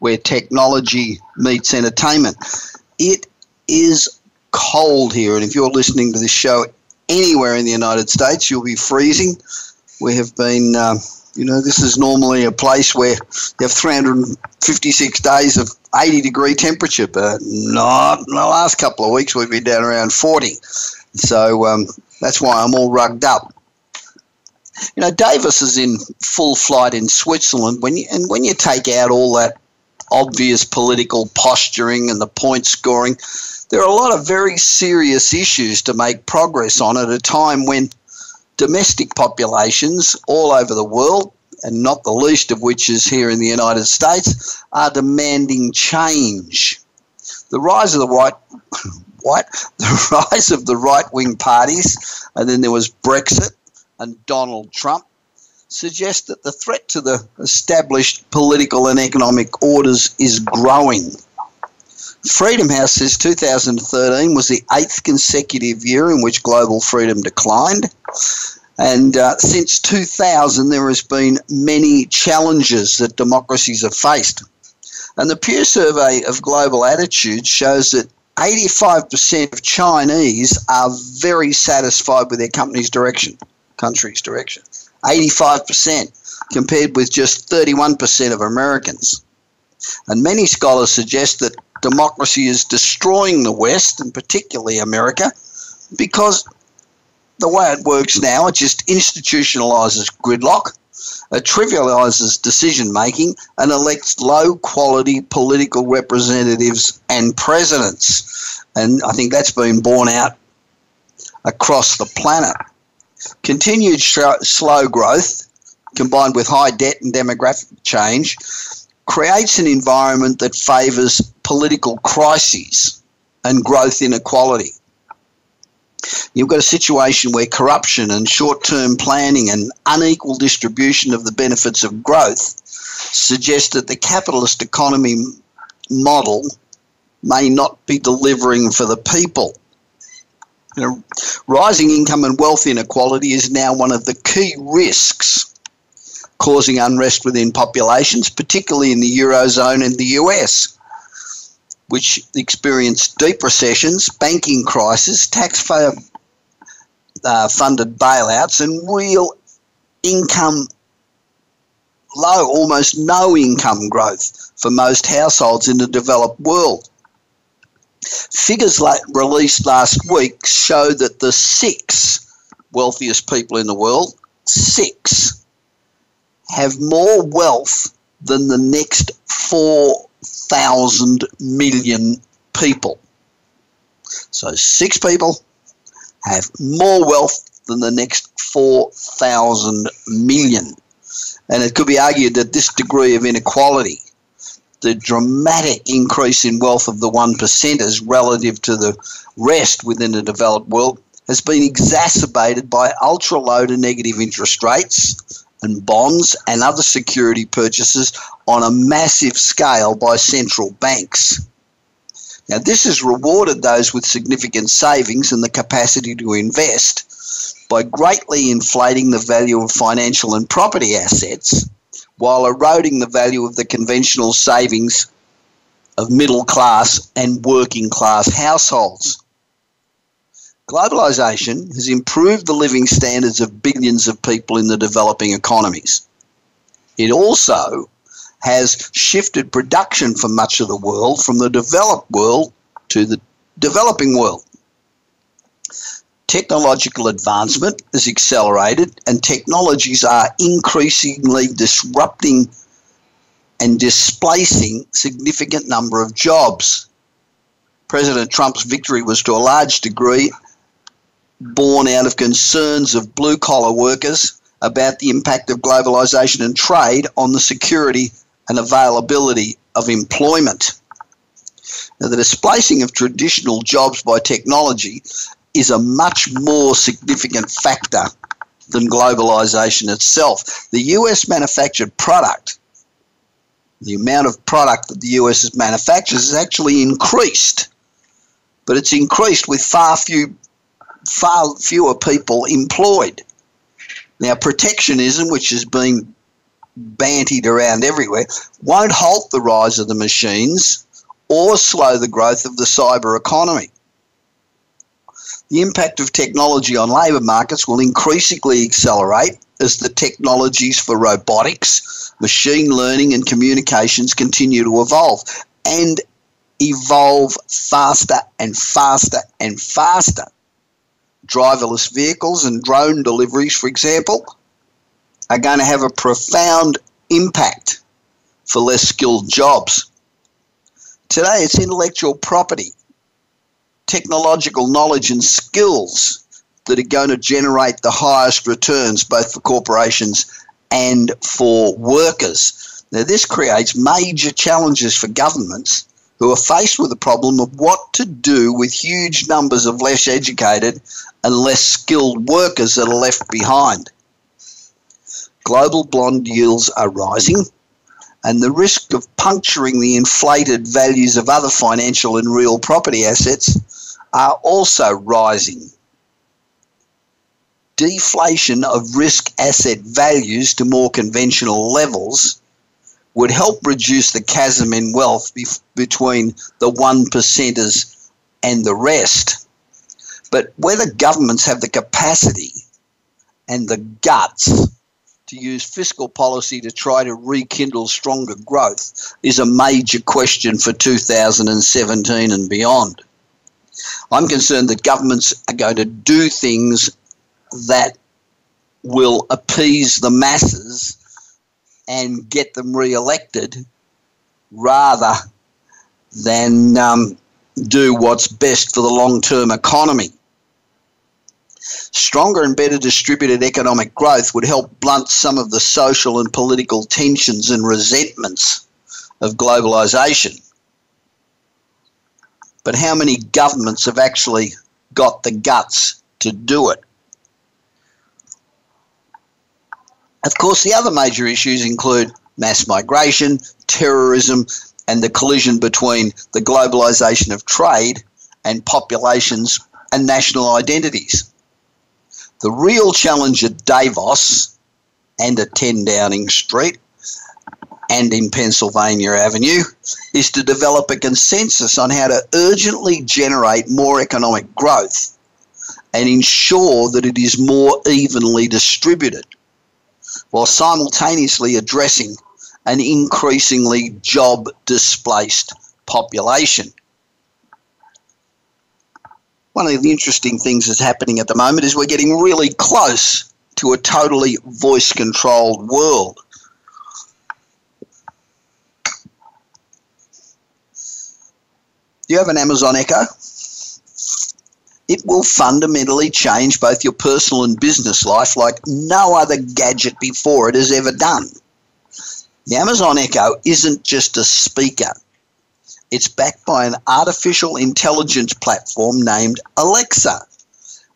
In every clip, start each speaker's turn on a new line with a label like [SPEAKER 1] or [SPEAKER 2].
[SPEAKER 1] where technology meets entertainment. It is cold here, and if you're listening to this show anywhere in the United States, you'll be freezing. We have been, uh, you know, this is normally a place where you have 356 days of 80 degree temperature, but not in the last couple of weeks. We've been down around 40. So um, that's why I'm all rugged up. You know, Davos is in full flight in Switzerland. When you, and when you take out all that obvious political posturing and the point scoring. There are a lot of very serious issues to make progress on at a time when domestic populations all over the world, and not the least of which is here in the United States, are demanding change. The rise of the white, white, the rise of the right-wing parties, and then there was Brexit and Donald Trump suggest that the threat to the established political and economic orders is growing. Freedom House says 2013 was the eighth consecutive year in which global freedom declined. And uh, since 2000, there has been many challenges that democracies have faced. And the Pew survey of global attitudes shows that 85% of Chinese are very satisfied with their company's direction, country's direction. 85%, compared with just 31% of Americans. And many scholars suggest that democracy is destroying the West, and particularly America, because the way it works now, it just institutionalizes gridlock, it trivializes decision making, and elects low quality political representatives and presidents. And I think that's been borne out across the planet. Continued sh- slow growth combined with high debt and demographic change creates an environment that favours political crises and growth inequality. You've got a situation where corruption and short term planning and unequal distribution of the benefits of growth suggest that the capitalist economy model may not be delivering for the people. You know, rising income and wealth inequality is now one of the key risks causing unrest within populations, particularly in the Eurozone and the US, which experienced deep recessions, banking crisis, taxpayer uh, funded bailouts, and real income low, almost no income growth for most households in the developed world. Figures like released last week show that the six wealthiest people in the world, six, have more wealth than the next 4,000 million people. So six people have more wealth than the next 4,000 million. And it could be argued that this degree of inequality the dramatic increase in wealth of the one percenters relative to the rest within the developed world has been exacerbated by ultra low to negative interest rates and bonds and other security purchases on a massive scale by central banks. Now, this has rewarded those with significant savings and the capacity to invest by greatly inflating the value of financial and property assets while eroding the value of the conventional savings of middle class and working class households. Globalization has improved the living standards of billions of people in the developing economies. It also has shifted production for much of the world from the developed world to the developing world technological advancement is accelerated and technologies are increasingly disrupting and displacing significant number of jobs. President Trump's victory was to a large degree born out of concerns of blue collar workers about the impact of globalization and trade on the security and availability of employment. Now, the displacing of traditional jobs by technology is a much more significant factor than globalization itself. The US manufactured product, the amount of product that the US has manufactures, has actually increased, but it's increased with far few, far fewer people employed. Now, protectionism, which has been bantied around everywhere, won't halt the rise of the machines or slow the growth of the cyber economy. The impact of technology on labour markets will increasingly accelerate as the technologies for robotics, machine learning, and communications continue to evolve and evolve faster and faster and faster. Driverless vehicles and drone deliveries, for example, are going to have a profound impact for less skilled jobs. Today, it's intellectual property, technological knowledge, and skills that are going to generate the highest returns both for corporations and for workers. Now, this creates major challenges for governments who are faced with the problem of what to do with huge numbers of less educated and less skilled workers that are left behind. Global bond yields are rising, and the risk of puncturing the inflated values of other financial and real property assets are also rising. Deflation of risk asset values to more conventional levels would help reduce the chasm in wealth be- between the one percenters and the rest. But whether governments have the capacity and the guts to use fiscal policy to try to rekindle stronger growth is a major question for 2017 and beyond. I'm concerned that governments are going to do things that will appease the masses and get them re-elected rather than um, do what's best for the long-term economy. Stronger and better distributed economic growth would help blunt some of the social and political tensions and resentments of globalization. But how many governments have actually got the guts to do it? Of course, the other major issues include mass migration, terrorism, and the collision between the globalization of trade and populations and national identities. The real challenge at Davos and at 10 Downing Street and in Pennsylvania Avenue is to develop a consensus on how to urgently generate more economic growth and ensure that it is more evenly distributed while simultaneously addressing an increasingly job displaced population one of the interesting things that's happening at the moment is we're getting really close to a totally voice controlled world. You have an Amazon Echo? It will fundamentally change both your personal and business life like no other gadget before it has ever done. The Amazon Echo isn't just a speaker, it's backed by an artificial intelligence platform named Alexa,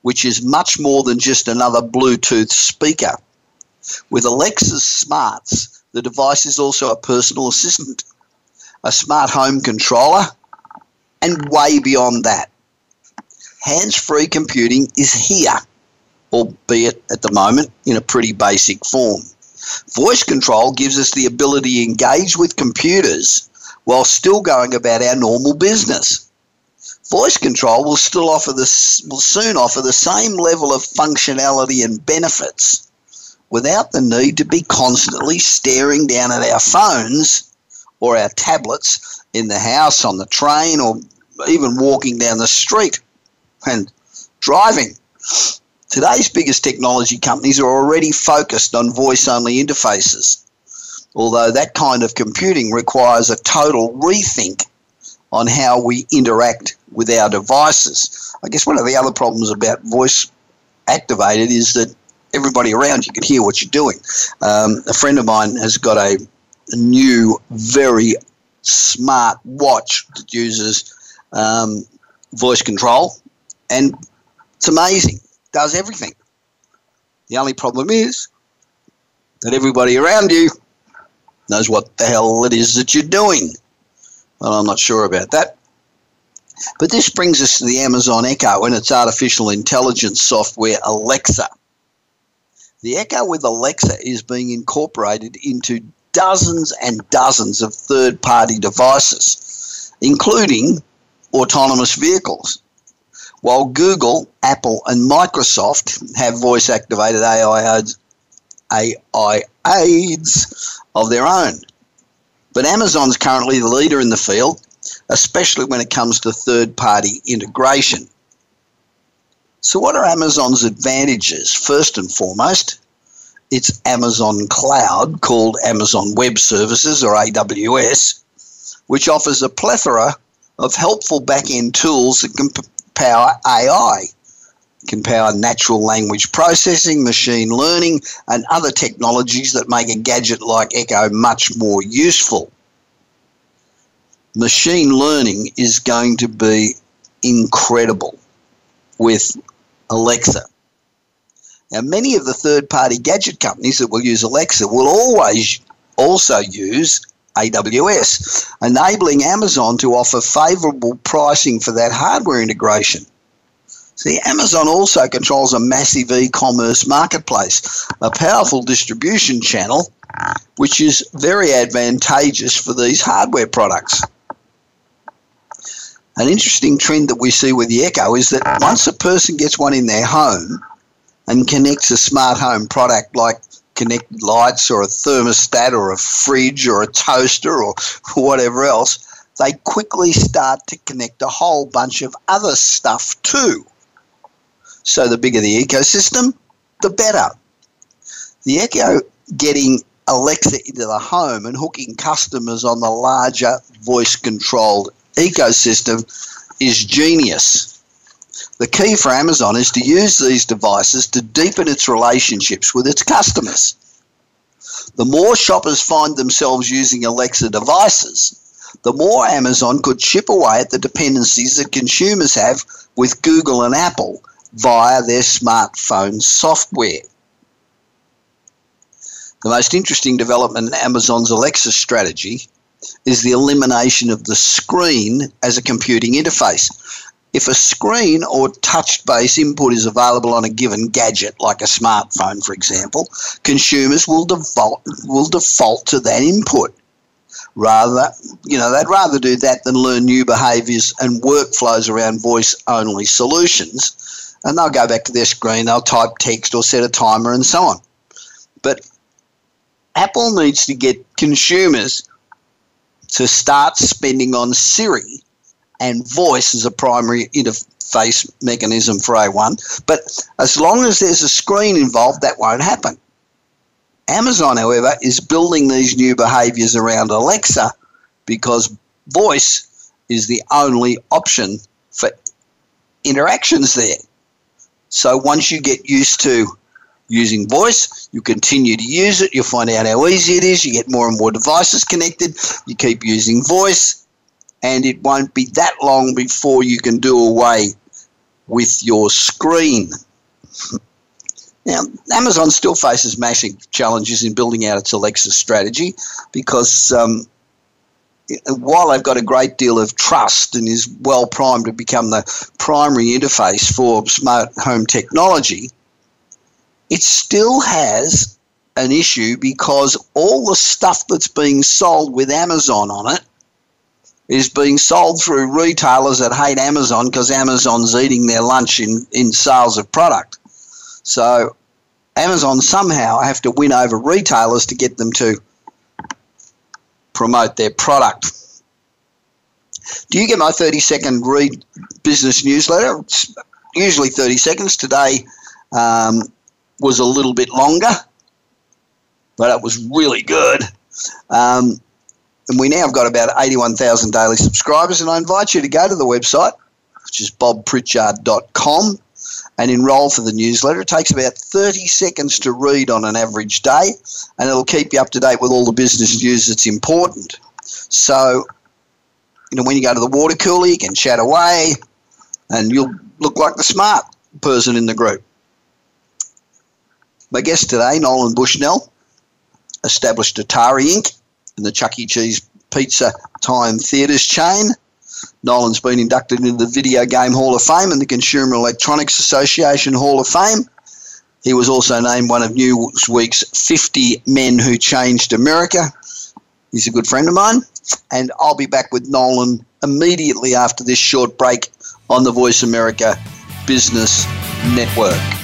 [SPEAKER 1] which is much more than just another Bluetooth speaker. With Alexa's smarts, the device is also a personal assistant, a smart home controller, and way beyond that. Hands free computing is here, albeit at the moment in a pretty basic form. Voice control gives us the ability to engage with computers while still going about our normal business. Voice control will still offer this will soon offer the same level of functionality and benefits without the need to be constantly staring down at our phones or our tablets in the house, on the train, or even walking down the street and driving. Today's biggest technology companies are already focused on voice only interfaces although that kind of computing requires a total rethink on how we interact with our devices. I guess one of the other problems about voice activated is that everybody around you can hear what you're doing. Um, a friend of mine has got a, a new, very smart watch that uses um, voice control, and it's amazing. Does everything. The only problem is that everybody around you knows what the hell it is that you're doing. Well, I'm not sure about that. But this brings us to the Amazon Echo and its artificial intelligence software, Alexa. The Echo with Alexa is being incorporated into dozens and dozens of third party devices, including autonomous vehicles. While Google, Apple, and Microsoft have voice activated AI aids, AI aids of their own. But Amazon's currently the leader in the field, especially when it comes to third party integration. So, what are Amazon's advantages? First and foremost, it's Amazon Cloud, called Amazon Web Services or AWS, which offers a plethora of helpful back end tools that can power AI, can power natural language processing, machine learning, and other technologies that make a gadget like Echo much more useful. Machine learning is going to be incredible with Alexa. Now, many of the third party gadget companies that will use Alexa will always also use AWS, enabling Amazon to offer favorable pricing for that hardware integration. See, Amazon also controls a massive e commerce marketplace, a powerful distribution channel, which is very advantageous for these hardware products. An interesting trend that we see with the Echo is that once a person gets one in their home and connects a smart home product like connected lights or a thermostat or a fridge or a toaster or whatever else, they quickly start to connect a whole bunch of other stuff too. So the bigger the ecosystem, the better. The Echo getting Alexa into the home and hooking customers on the larger voice controlled ecosystem is genius. The key for Amazon is to use these devices to deepen its relationships with its customers. The more shoppers find themselves using Alexa devices, the more Amazon could chip away at the dependencies that consumers have with Google and Apple via their smartphone software. The most interesting development in Amazon's Alexa strategy is the elimination of the screen as a computing interface. If a screen or touch based input is available on a given gadget, like a smartphone, for example, consumers will default, will default to that input. Rather, you know, they'd rather do that than learn new behaviors and workflows around voice only solutions. And they'll go back to their screen, they'll type text or set a timer and so on. But Apple needs to get consumers to start spending on Siri and voice as a primary interface mechanism for AI. But as long as there's a screen involved, that won't happen. Amazon, however, is building these new behaviors around Alexa because voice is the only option for interactions there. So once you get used to using voice, you continue to use it, you'll find out how easy it is, you get more and more devices connected, you keep using voice, and it won't be that long before you can do away with your screen. Now, Amazon still faces massive challenges in building out its Alexa strategy because um, while they've got a great deal of trust and is well primed to become the primary interface for smart home technology, it still has an issue because all the stuff that's being sold with Amazon on it is being sold through retailers that hate Amazon because Amazon's eating their lunch in, in sales of product. So Amazon somehow have to win over retailers to get them to promote their product. Do you get my 30 second read business newsletter? It's usually 30 seconds. Today um, was a little bit longer, but it was really good. Um, and we now have got about 81,000 daily subscribers. And I invite you to go to the website, which is bobpritchard.com, and enroll for the newsletter. It takes about 30 seconds to read on an average day, and it'll keep you up to date with all the business news that's important. So, you know, when you go to the water cooler, you can chat away and you'll look like the smart person in the group. My guest today, Nolan Bushnell, established Atari Inc. in the Chuck E. Cheese Pizza Time Theatres chain. Nolan's been inducted into the Video Game Hall of Fame and the Consumer Electronics Association Hall of Fame. He was also named one of Newsweek's 50 Men Who Changed America. He's a good friend of mine. And I'll be back with Nolan immediately after this short break on the Voice America Business Network.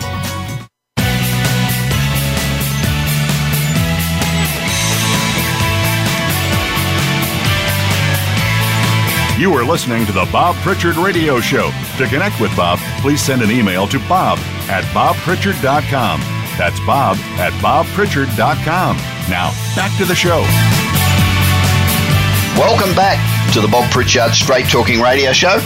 [SPEAKER 2] are listening to the Bob Pritchard Radio Show. To connect with Bob, please send an email to bob at bobpritchard.com. That's bob at bobpritchard.com. Now, back to the show.
[SPEAKER 1] Welcome back to the Bob Pritchard Straight Talking Radio Show.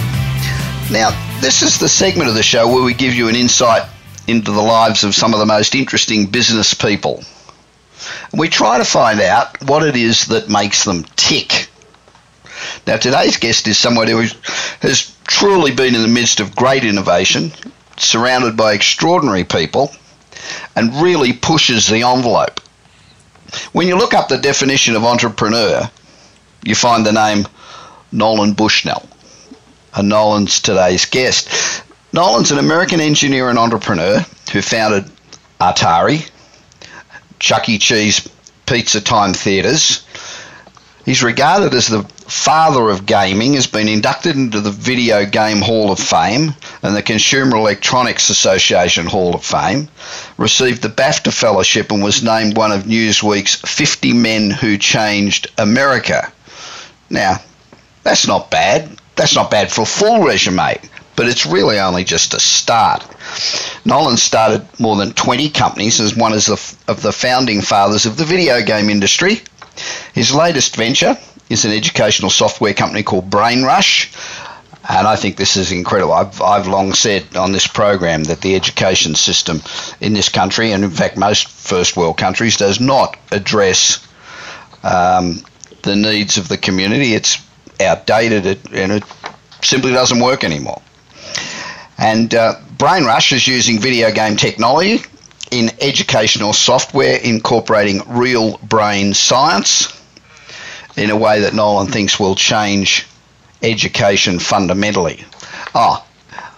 [SPEAKER 1] Now, this is the segment of the show where we give you an insight into the lives of some of the most interesting business people. We try to find out what it is that makes them tick. Now, today's guest is someone who has truly been in the midst of great innovation, surrounded by extraordinary people, and really pushes the envelope. When you look up the definition of entrepreneur, you find the name Nolan Bushnell. And Nolan's today's guest. Nolan's an American engineer and entrepreneur who founded Atari, Chuck E. Cheese Pizza Time Theatres. He's regarded as the father of gaming, has been inducted into the Video Game Hall of Fame and the Consumer Electronics Association Hall of Fame, received the BAFTA Fellowship, and was named one of Newsweek's 50 Men Who Changed America. Now, that's not bad. That's not bad for a full resume, but it's really only just a start. Nolan started more than 20 companies as one of the, of the founding fathers of the video game industry. His latest venture, is an educational software company called BrainRush. And I think this is incredible. I've, I've long said on this program that the education system in this country, and in fact most first world countries, does not address um, the needs of the community. It's outdated it, and it simply doesn't work anymore. And uh, BrainRush is using video game technology in educational software incorporating real brain science in a way that Nolan thinks will change education fundamentally. Oh,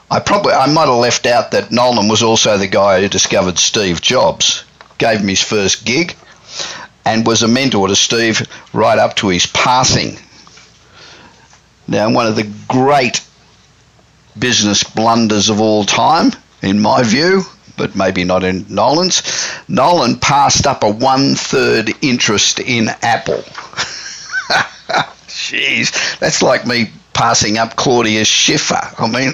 [SPEAKER 1] I probably I might have left out that Nolan was also the guy who discovered Steve Jobs, gave him his first gig, and was a mentor to Steve right up to his passing. Now, one of the great business blunders of all time, in my view, but maybe not in Nolan's, Nolan passed up a one third interest in Apple. Jeez, that's like me passing up Claudia Schiffer. I mean,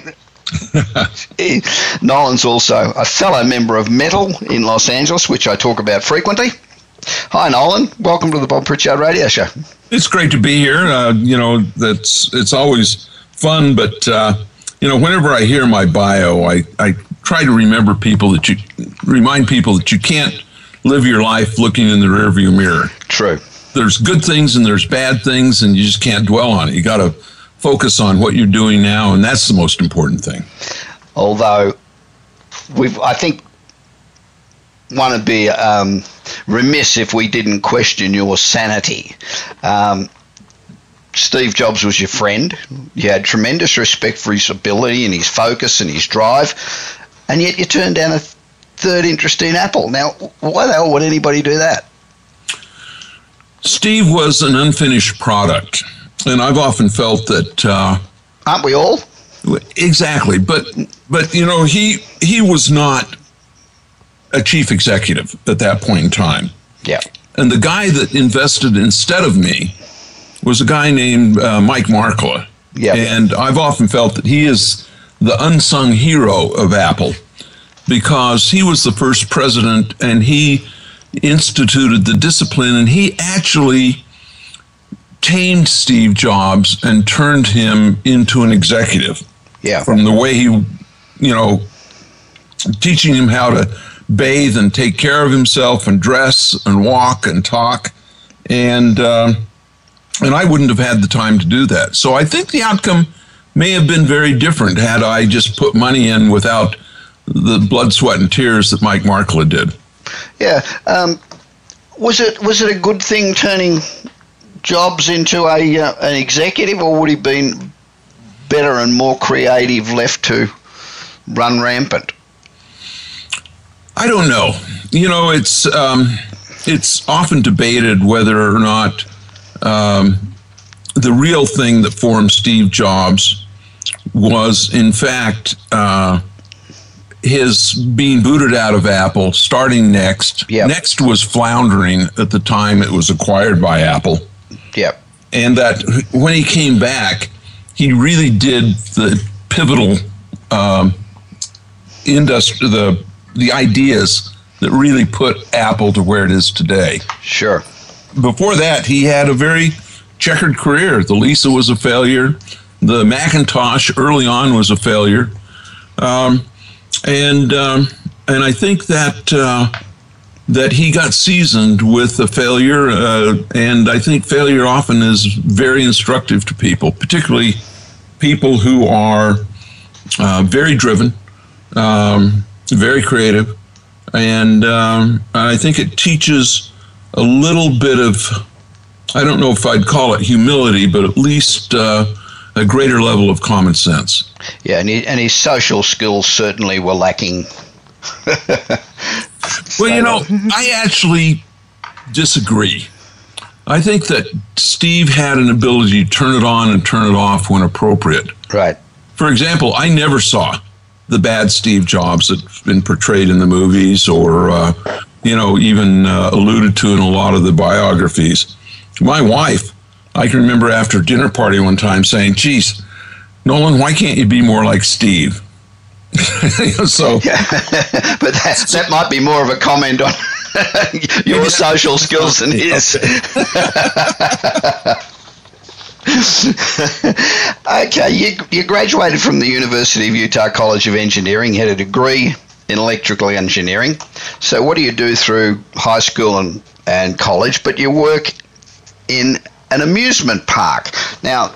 [SPEAKER 1] Nolan's also a fellow member of Metal in Los Angeles, which I talk about frequently. Hi, Nolan. Welcome to the Bob Pritchard Radio Show.
[SPEAKER 3] It's great to be here. Uh, you know, that's it's always fun, but uh, you know, whenever I hear my bio, I, I try to remember people that you remind people that you can't live your life looking in the rearview mirror.
[SPEAKER 1] True
[SPEAKER 3] there's good things and there's bad things, and you just can't dwell on it. You got to focus on what you're doing now, and that's the most important thing.
[SPEAKER 1] Although we've, I think want to be um, remiss if we didn't question your sanity. Um, Steve Jobs was your friend. You had tremendous respect for his ability and his focus and his drive, and yet you turned down a third interest in Apple. Now, why the hell would anybody do that?
[SPEAKER 3] Steve was an unfinished product, and I've often felt that. Uh,
[SPEAKER 1] Aren't we all?
[SPEAKER 3] Exactly, but but you know he he was not a chief executive at that point in time.
[SPEAKER 1] Yeah.
[SPEAKER 3] And the guy that invested instead of me was a guy named uh, Mike Markkula.
[SPEAKER 1] Yeah.
[SPEAKER 3] And I've often felt that he is the unsung hero of Apple because he was the first president and he instituted the discipline and he actually tamed Steve Jobs and turned him into an executive.
[SPEAKER 1] Yeah.
[SPEAKER 3] From the way he, you know, teaching him how to bathe and take care of himself and dress and walk and talk. And, uh, and I wouldn't have had the time to do that. So I think the outcome may have been very different had I just put money in without the blood, sweat, and tears that Mike Markkula did.
[SPEAKER 1] Yeah. Um, was it was it a good thing turning Jobs into a uh, an executive, or would he been better and more creative left to run rampant?
[SPEAKER 3] I don't know. You know, it's um, it's often debated whether or not um, the real thing that formed Steve Jobs was, in fact, uh, his being booted out of Apple, starting Next.
[SPEAKER 1] Yep.
[SPEAKER 3] Next was floundering at the time it was acquired by Apple.
[SPEAKER 1] Yep.
[SPEAKER 3] And that when he came back, he really did the pivotal um, industry, the the ideas that really put Apple to where it is today.
[SPEAKER 1] Sure.
[SPEAKER 3] Before that, he had a very checkered career. The Lisa was a failure. The Macintosh early on was a failure, um, and um, and I think that uh, that he got seasoned with a failure, uh, and I think failure often is very instructive to people, particularly people who are uh, very driven, um, very creative, and um, I think it teaches a little bit of, I don't know if I'd call it humility, but at least uh, a greater level of common sense.
[SPEAKER 1] Yeah, and, he, and his social skills certainly were lacking.
[SPEAKER 3] Well, you know, I actually disagree. I think that Steve had an ability to turn it on and turn it off when appropriate.
[SPEAKER 1] Right.
[SPEAKER 3] For example, I never saw the bad Steve Jobs that's been portrayed in the movies or, uh, you know, even uh, alluded to in a lot of the biographies. My wife, I can remember after dinner party one time saying, geez, Nolan, why can't you be more like Steve? so,
[SPEAKER 1] but that, that might be more of a comment on your social skills than his. okay, you, you graduated from the University of Utah College of Engineering, had a degree in electrical engineering. So, what do you do through high school and, and college? But you work in an amusement park. Now,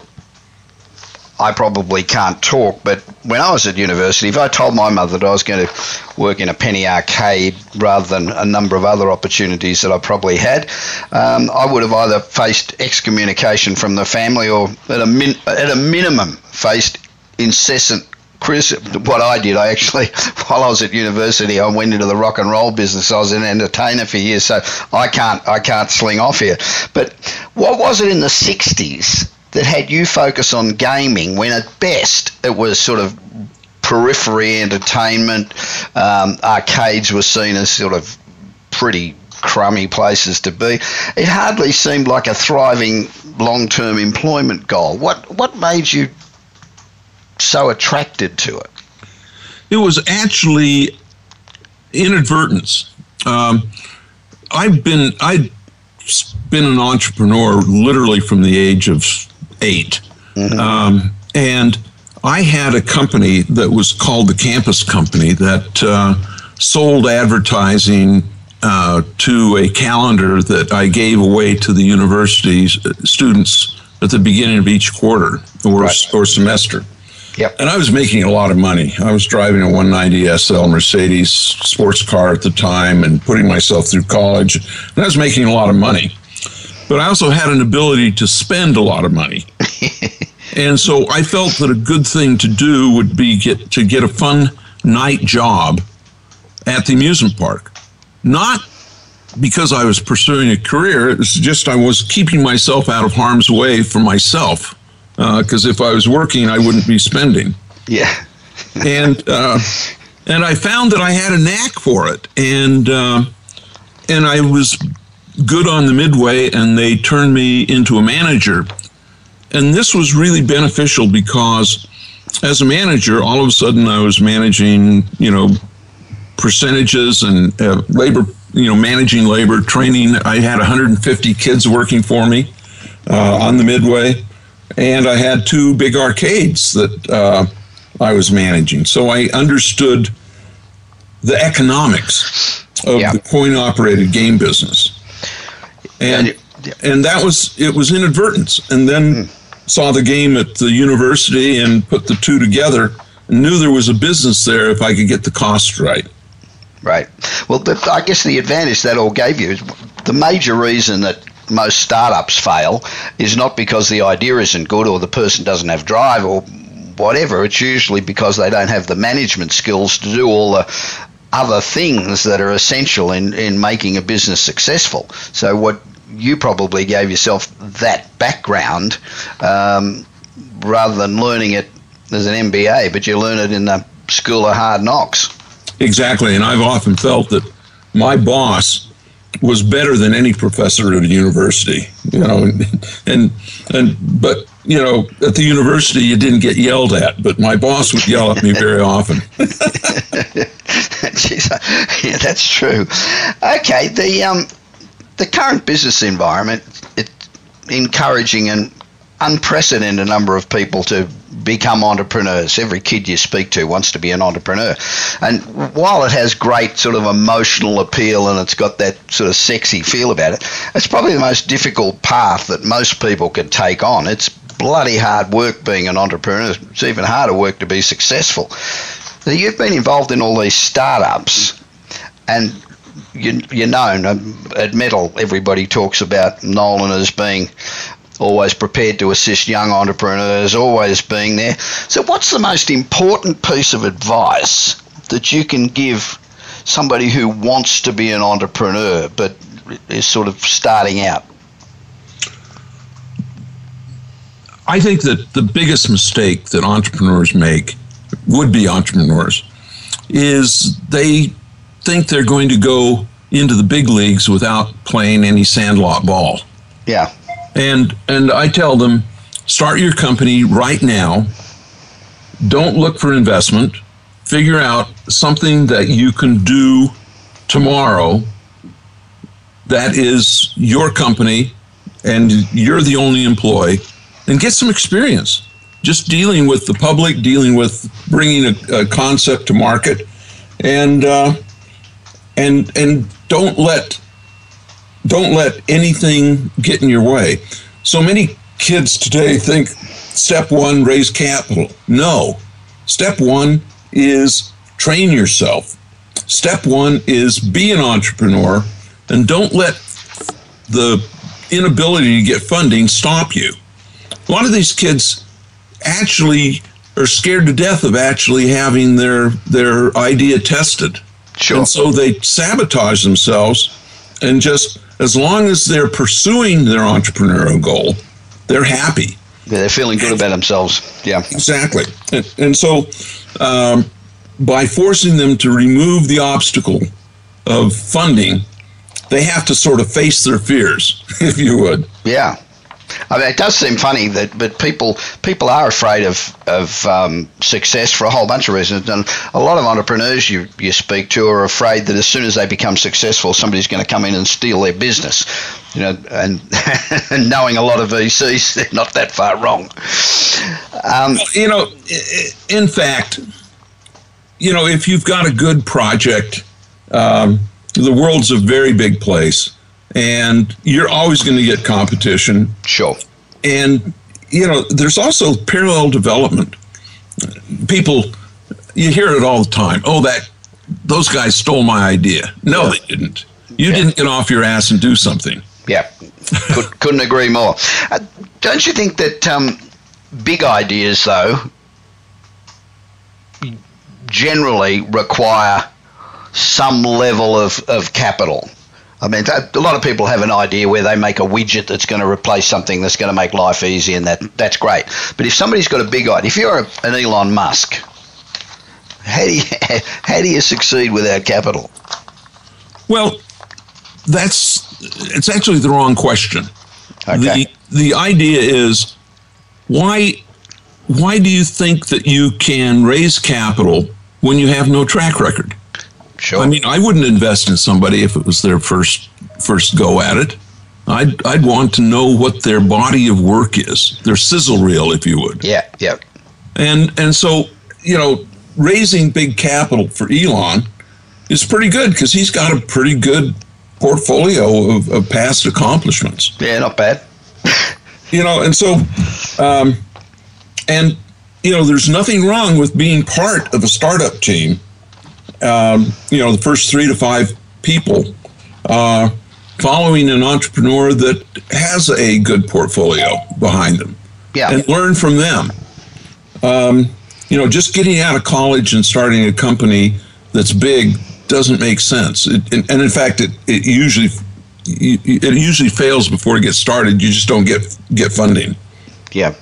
[SPEAKER 1] I probably can't talk, but when I was at university, if I told my mother that I was going to work in a penny arcade rather than a number of other opportunities that I probably had, um, I would have either faced excommunication from the family or, at a, min- at a minimum, faced incessant criticism. What I did, I actually, while I was at university, I went into the rock and roll business. I was an entertainer for years, so I can't, I can't sling off here. But what was it in the '60s? That had you focus on gaming when at best it was sort of periphery entertainment. Um, arcades were seen as sort of pretty crummy places to be. It hardly seemed like a thriving long term employment goal. What, what made you so attracted to it?
[SPEAKER 3] It was actually inadvertence. Um, I've been I've been an entrepreneur literally from the age of 8 mm-hmm. um, and I had a company that was called the Campus Company that uh, sold advertising uh, to a calendar that I gave away to the university students at the beginning of each quarter or, right. or semester.
[SPEAKER 1] Yep.
[SPEAKER 3] And I was making a lot of money. I was driving a 190 SL Mercedes sports car at the time and putting myself through college. And I was making a lot of money. But I also had an ability to spend a lot of money. and so I felt that a good thing to do would be get to get a fun night job at the amusement park. Not because I was pursuing a career, it's just I was keeping myself out of harm's way for myself because uh, if I was working, I wouldn't be spending.
[SPEAKER 1] Yeah.
[SPEAKER 3] and uh, and I found that I had a knack for it, and uh, and I was good on the midway, and they turned me into a manager. And this was really beneficial because, as a manager, all of a sudden I was managing, you know, percentages and uh, labor, you know, managing labor, training. I had 150 kids working for me uh, on the midway and I had two big arcades that uh, I was managing. So I understood the economics of yeah. the coin operated game business. And yeah. and that was it was inadvertence. And then mm. saw the game at the university and put the two together and knew there was a business there if I could get the cost right.
[SPEAKER 1] Right. Well, the, I guess the advantage that all gave you is the major reason that most startups fail is not because the idea isn't good or the person doesn't have drive or whatever. It's usually because they don't have the management skills to do all the other things that are essential in, in making a business successful. So, what you probably gave yourself that background um, rather than learning it as an MBA, but you learn it in the school of hard knocks.
[SPEAKER 3] Exactly. And I've often felt that my boss was better than any professor at a university, you know, and, and, and, but, you know, at the university you didn't get yelled at, but my boss would yell at me very often.
[SPEAKER 1] Jeez, yeah, that's true. Okay, the, um, the current business environment, it's encouraging an unprecedented number of people to become entrepreneurs. Every kid you speak to wants to be an entrepreneur. And while it has great sort of emotional appeal and it's got that sort of sexy feel about it, it's probably the most difficult path that most people can take on. It's bloody hard work being an entrepreneur. It's even harder work to be successful. So you've been involved in all these startups and you, you're known um, at Metal, everybody talks about Nolan as being always prepared to assist young entrepreneurs, always being there. So, what's the most important piece of advice that you can give somebody who wants to be an entrepreneur but is sort of starting out?
[SPEAKER 3] I think that the biggest mistake that entrepreneurs make, would be entrepreneurs, is they think they're going to go into the big leagues without playing any sandlot ball.
[SPEAKER 1] Yeah.
[SPEAKER 3] And and I tell them, start your company right now. Don't look for investment. Figure out something that you can do tomorrow that is your company and you're the only employee and get some experience just dealing with the public dealing with bringing a, a concept to market and uh, and and don't let don't let anything get in your way. So many kids today think step one, raise capital. No. Step one is train yourself. Step one is be an entrepreneur and don't let the inability to get funding stop you. A lot of these kids actually are scared to death of actually having their their idea tested.
[SPEAKER 1] Sure.
[SPEAKER 3] And so they sabotage themselves and just as long as they're pursuing their entrepreneurial goal, they're happy.
[SPEAKER 1] Yeah, they're feeling good about themselves. Yeah,
[SPEAKER 3] exactly. And, and so, um, by forcing them to remove the obstacle of funding, they have to sort of face their fears, if you would.
[SPEAKER 1] Yeah, I mean, it does seem funny that, but people people are afraid of of um, success for a whole bunch of reasons, and a lot of entrepreneurs you you speak to are afraid that as soon as they become successful, somebody's going to come in and steal their business. You know, and, and knowing a lot of VCs, they're not that far wrong.
[SPEAKER 3] Um, you know, in fact, you know, if you've got a good project, um, the world's a very big place and you're always going to get competition.
[SPEAKER 1] Sure.
[SPEAKER 3] And you know, there's also parallel development. people, you hear it all the time. Oh, that those guys stole my idea. No, yeah. they didn't. You yeah. didn't get off your ass and do something.
[SPEAKER 1] Yeah, Could, couldn't agree more. Uh, don't you think that um, big ideas, though, generally require some level of, of capital? I mean, a lot of people have an idea where they make a widget that's going to replace something that's going to make life easy, and that that's great. But if somebody's got a big idea, if you're an Elon Musk, how do you, how do you succeed without capital?
[SPEAKER 3] Well, that's it's actually the wrong question.
[SPEAKER 1] Okay.
[SPEAKER 3] The the idea is why why do you think that you can raise capital when you have no track record?
[SPEAKER 1] Sure.
[SPEAKER 3] I mean, I wouldn't invest in somebody if it was their first first go at it. I'd I'd want to know what their body of work is, their sizzle reel, if you would.
[SPEAKER 1] Yeah, yeah.
[SPEAKER 3] And and so you know, raising big capital for Elon is pretty good because he's got a pretty good portfolio of, of past accomplishments.
[SPEAKER 1] Yeah, not bad.
[SPEAKER 3] you know, and so, um, and you know, there's nothing wrong with being part of a startup team um, you know, the first three to five people uh, following an entrepreneur that has a good portfolio behind them.
[SPEAKER 1] Yeah.
[SPEAKER 3] And learn from them. Um, you know, just getting out of college and starting a company that's big doesn't make sense. It, and, and, in fact, it, it usually it usually fails before it gets started. You just don't get get funding.
[SPEAKER 1] Yeah.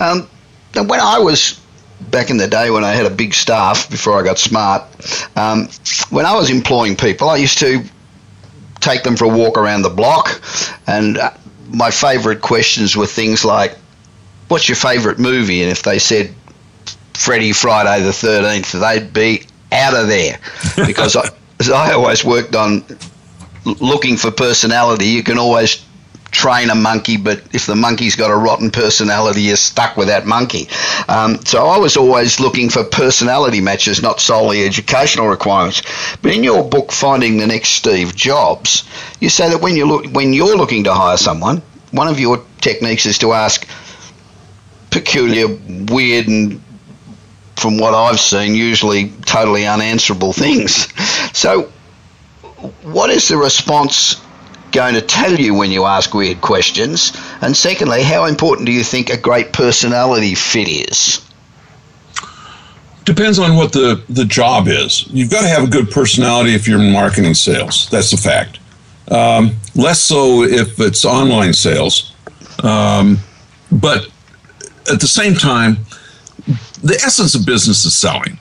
[SPEAKER 1] Um, when I was back in the day when I had a big staff before I got smart, um, when I was employing people, I used to take them for a walk around the block, and uh, my favourite questions were things like, "What's your favourite movie?" And if they said Freddy Friday the Thirteenth, they'd be out of there because I, I always worked on looking for personality. You can always train a monkey, but if the monkey's got a rotten personality, you're stuck with that monkey. Um, so I was always looking for personality matches, not solely educational requirements. But in your book, Finding the Next Steve Jobs, you say that when you look when you're looking to hire someone, one of your techniques is to ask peculiar, weird, and from what I've seen, usually totally unanswerable things. So, what is the response going to tell you when you ask weird questions? And secondly, how important do you think a great personality fit is?
[SPEAKER 3] Depends on what the, the job is. You've got to have a good personality if you're in marketing sales. That's a fact. Um, less so if it's online sales. Um, but at the same time, the essence of business is selling.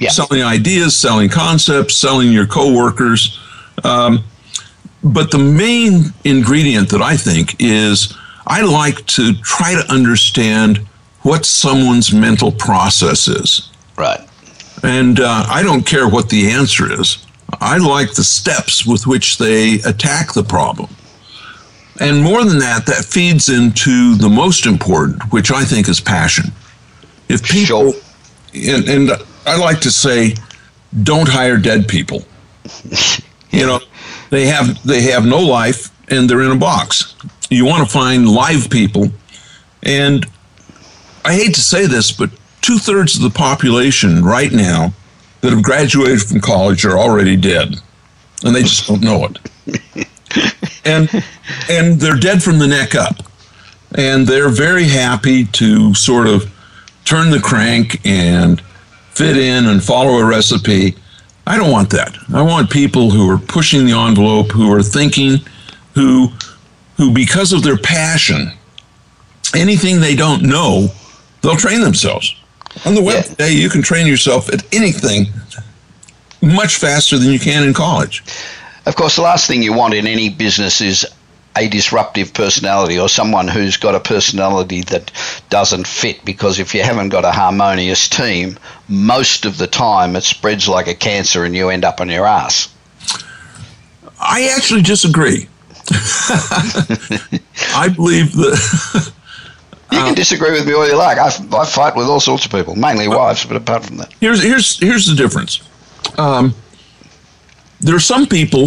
[SPEAKER 1] Yeah.
[SPEAKER 3] Selling ideas, selling concepts, selling your coworkers. Um, but the main ingredient that I think is I like to try to understand what someone's mental process is.
[SPEAKER 1] Right.
[SPEAKER 3] And uh, I don't care what the answer is. I like the steps with which they attack the problem. And more than that, that feeds into the most important, which I think is passion. If people, sure. and, and I like to say, don't hire dead people. you know, they have they have no life and they're in a box. You want to find live people, and I hate to say this, but two thirds of the population right now that have graduated from college are already dead, and they just don't know it. and and they're dead from the neck up, and they're very happy to sort of turn the crank and fit in and follow a recipe I don't want that. I want people who are pushing the envelope, who are thinking, who who because of their passion, anything they don't know, they'll train themselves. On the web yeah. today, you can train yourself at anything much faster than you can in college.
[SPEAKER 1] Of course, the last thing you want in any business is a disruptive personality or someone who's got a personality that doesn't fit because if you haven't got a harmonious team, most of the time it spreads like a cancer and you end up on your ass.
[SPEAKER 3] I actually disagree. I believe that.
[SPEAKER 1] you can disagree with me all you like. I, I fight with all sorts of people, mainly wives, but apart from that.
[SPEAKER 3] Here's, here's, here's the difference. Um, there are some people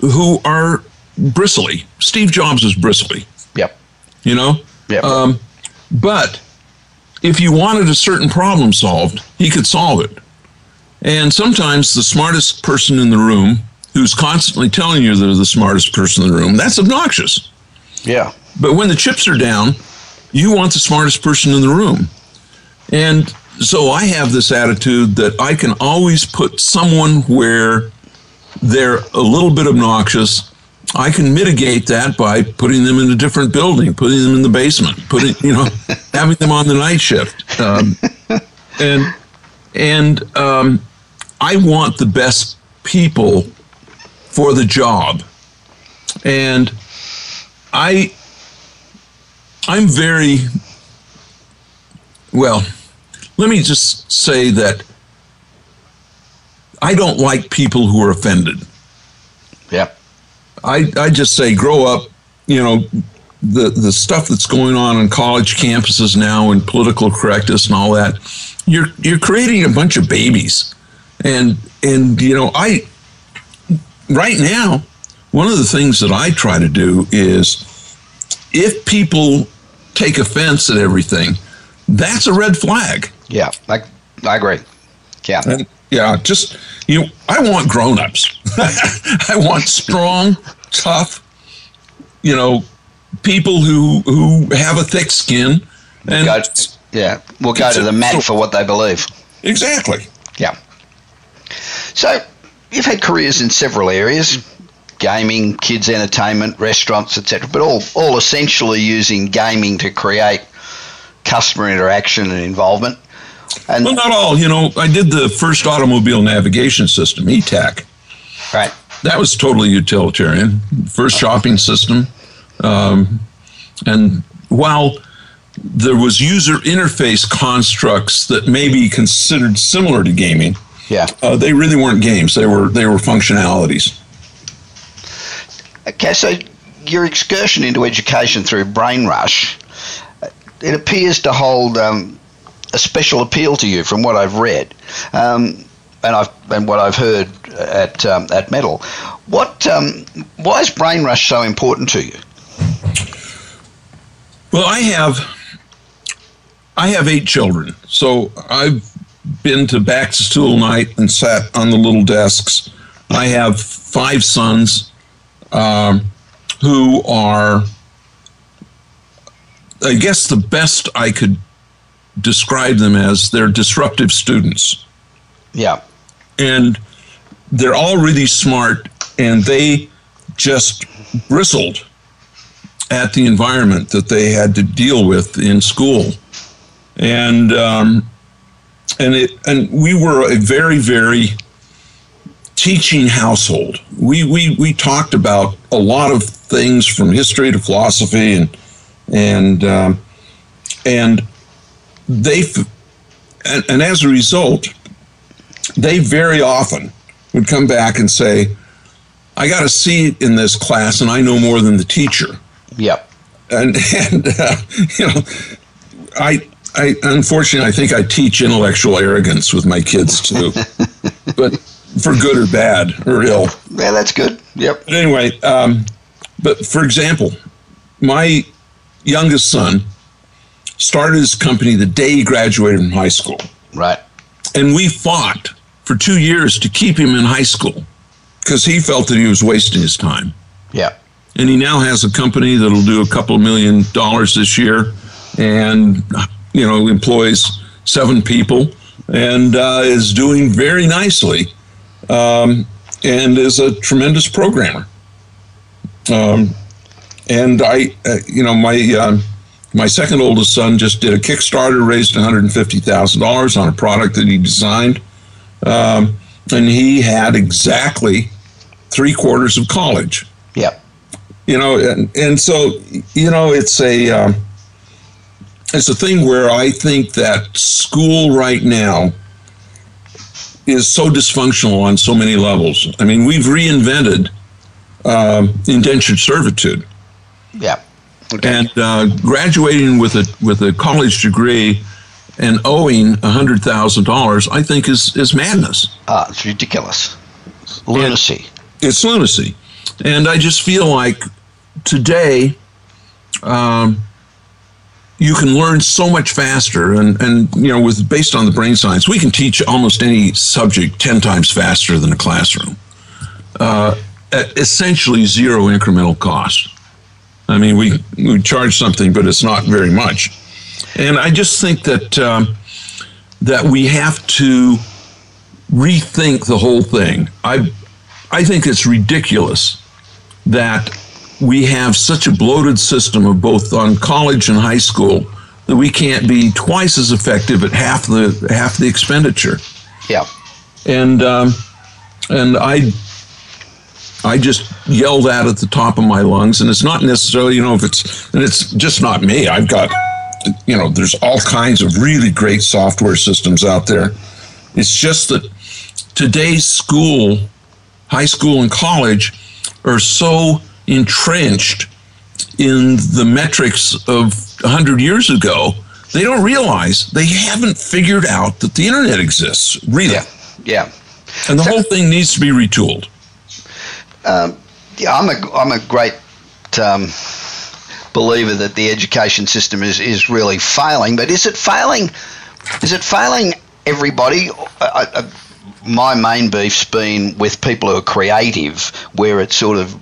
[SPEAKER 3] who are bristly. Steve Jobs was bristly.
[SPEAKER 1] Yep.
[SPEAKER 3] You know?
[SPEAKER 1] Yep.
[SPEAKER 3] Um, but if you wanted a certain problem solved, he could solve it. And sometimes the smartest person in the room, who's constantly telling you they're the smartest person in the room, that's obnoxious.
[SPEAKER 1] Yeah.
[SPEAKER 3] But when the chips are down, you want the smartest person in the room. And so I have this attitude that I can always put someone where they're a little bit obnoxious. I can mitigate that by putting them in a different building, putting them in the basement, putting you know, having them on the night shift, um, and and um, I want the best people for the job, and I I'm very well. Let me just say that I don't like people who are offended.
[SPEAKER 1] Yeah.
[SPEAKER 3] I, I just say grow up, you know, the, the stuff that's going on on college campuses now and political correctness and all that, you're you're creating a bunch of babies. And and you know, I right now, one of the things that I try to do is if people take offense at everything, that's a red flag.
[SPEAKER 1] Yeah. I, I agree. Yeah.
[SPEAKER 3] And yeah, just you know, I want grown-ups. I want strong, tough, you know, people who who have a thick skin and
[SPEAKER 1] Go, yeah. We'll go to the mat for what they believe.
[SPEAKER 3] exactly.
[SPEAKER 1] Yeah. So you've had careers in several areas gaming, kids' entertainment, restaurants, etc., but all, all essentially using gaming to create customer interaction and involvement. And
[SPEAKER 3] Well, not all. You know, I did the first automobile navigation system, Etak.
[SPEAKER 1] Right,
[SPEAKER 3] That was totally utilitarian. First shopping system, um, and while there was user interface constructs that may be considered similar to gaming,
[SPEAKER 1] yeah.
[SPEAKER 3] uh, they really weren't games. They were they were functionalities.
[SPEAKER 1] Okay, so your excursion into education through Brain Rush, it appears to hold um, a special appeal to you from what I've read, um, and I've and what I've heard at um, at Metal. What um, why is Brain Rush so important to you?
[SPEAKER 3] Well, I have I have eight children, so I've been to back to school night and sat on the little desks. I have five sons um, who are, I guess, the best I could describe them as. They're disruptive students
[SPEAKER 1] Yeah,
[SPEAKER 3] and they're all really smart and they just bristled at the environment that they had to deal with in school. And um, and it and we were a very very teaching household. We we we talked about a lot of things from history to philosophy and and um, and they and, and as a result they very often would come back and say, I got a seat in this class and I know more than the teacher.
[SPEAKER 1] yep,
[SPEAKER 3] And, and uh, you know, I, I, unfortunately, I think I teach intellectual arrogance with my kids too, but for good or bad or ill.
[SPEAKER 1] yeah, that's good. Yep,
[SPEAKER 3] But anyway, um, but for example, my youngest son started his company the day he graduated from high school.
[SPEAKER 1] right,
[SPEAKER 3] And we fought for two years to keep him in high school because he felt that he was wasting his time.
[SPEAKER 1] Yeah.
[SPEAKER 3] And he now has a company that'll do a couple million dollars this year and, you know, employs seven people and uh, is doing very nicely um, and is a tremendous programmer. Um, and I, uh, you know, my. Um, my second oldest son just did a Kickstarter, raised $150,000 on a product that he designed. Um, and he had exactly three quarters of college.
[SPEAKER 1] yep,
[SPEAKER 3] You know, and, and so, you know, it's a, um, it's a thing where I think that school right now is so dysfunctional on so many levels. I mean, we've reinvented um, indentured servitude
[SPEAKER 1] Yeah. Okay.
[SPEAKER 3] and uh, graduating with a with a college degree and owing hundred thousand dollars, I think is is madness.
[SPEAKER 1] Ah, it's ridiculous. Lunacy.
[SPEAKER 3] It's lunacy, and I just feel like today, um, you can learn so much faster and, and you know with based on the brain science we can teach almost any subject 10 times faster than a classroom uh, at essentially zero incremental cost i mean we, we charge something but it's not very much and i just think that um, that we have to rethink the whole thing i i think it's ridiculous that we have such a bloated system of both on college and high school that we can't be twice as effective at half the half the expenditure.
[SPEAKER 1] Yeah.
[SPEAKER 3] And um, and I I just yell that at the top of my lungs, and it's not necessarily you know if it's and it's just not me. I've got you know there's all kinds of really great software systems out there. It's just that today's school, high school and college, are so entrenched in the metrics of 100 years ago, they don't realize they haven't figured out that the internet exists, really.
[SPEAKER 1] Yeah. yeah.
[SPEAKER 3] And the so, whole thing needs to be retooled.
[SPEAKER 1] Um, yeah, I'm a, I'm a great um, believer that the education system is, is really failing, but is it failing? Is it failing everybody? I, I, my main beef's been with people who are creative, where it sort of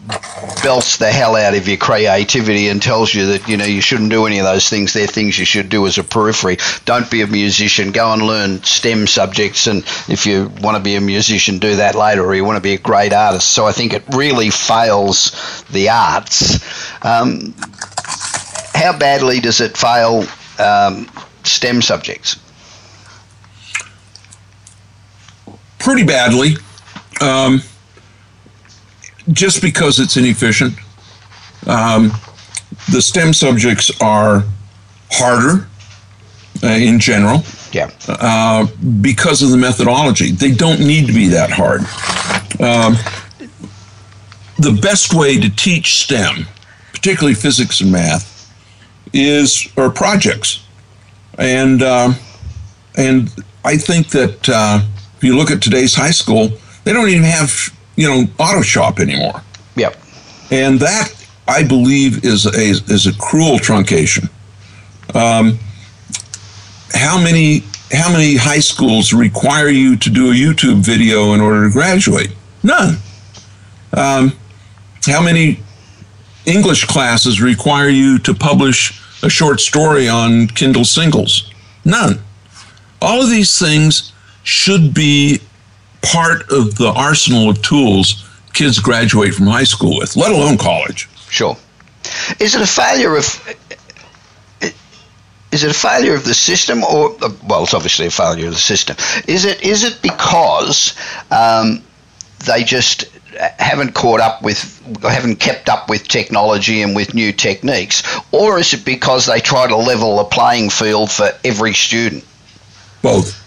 [SPEAKER 1] belts the hell out of your creativity and tells you that you know you shouldn't do any of those things. They're things you should do as a periphery. Don't be a musician. Go and learn STEM subjects, and if you want to be a musician, do that later. Or you want to be a great artist. So I think it really fails the arts. Um, how badly does it fail um, STEM subjects?
[SPEAKER 3] pretty badly, um, just because it's inefficient. Um, the STEM subjects are harder uh, in general.
[SPEAKER 1] Yeah.
[SPEAKER 3] Uh, because of the methodology, they don't need to be that hard. Um, the best way to teach STEM, particularly physics and math, is or projects, and uh, and I think that uh, if you look at today's high school, they don't even have, you know, auto shop anymore.
[SPEAKER 1] Yep.
[SPEAKER 3] And that, I believe, is a, is a cruel truncation. Um, how many how many high schools require you to do a YouTube video in order to graduate? None. Um, how many English classes require you to publish a short story on Kindle singles? None. All of these things should be part of the arsenal of tools kids graduate from high school with, let alone college.
[SPEAKER 1] Sure. Is it a failure of is it a failure of the system or well it's obviously a failure of the system is it is it because um, they just haven't caught up with haven't kept up with technology and with new techniques or is it because they try to level the playing field for every student?
[SPEAKER 3] Both.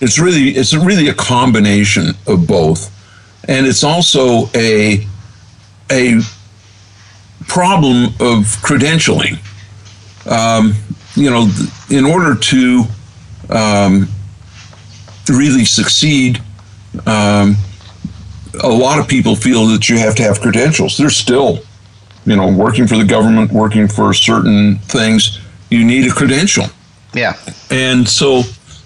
[SPEAKER 3] It's really it's really a combination of both, and it's also a a problem of credentialing. Um, you know, in order to um, really succeed, um, a lot of people feel that you have to have credentials. They're still, you know, working for the government, working for certain things. You need a credential.
[SPEAKER 1] Yeah.
[SPEAKER 3] And so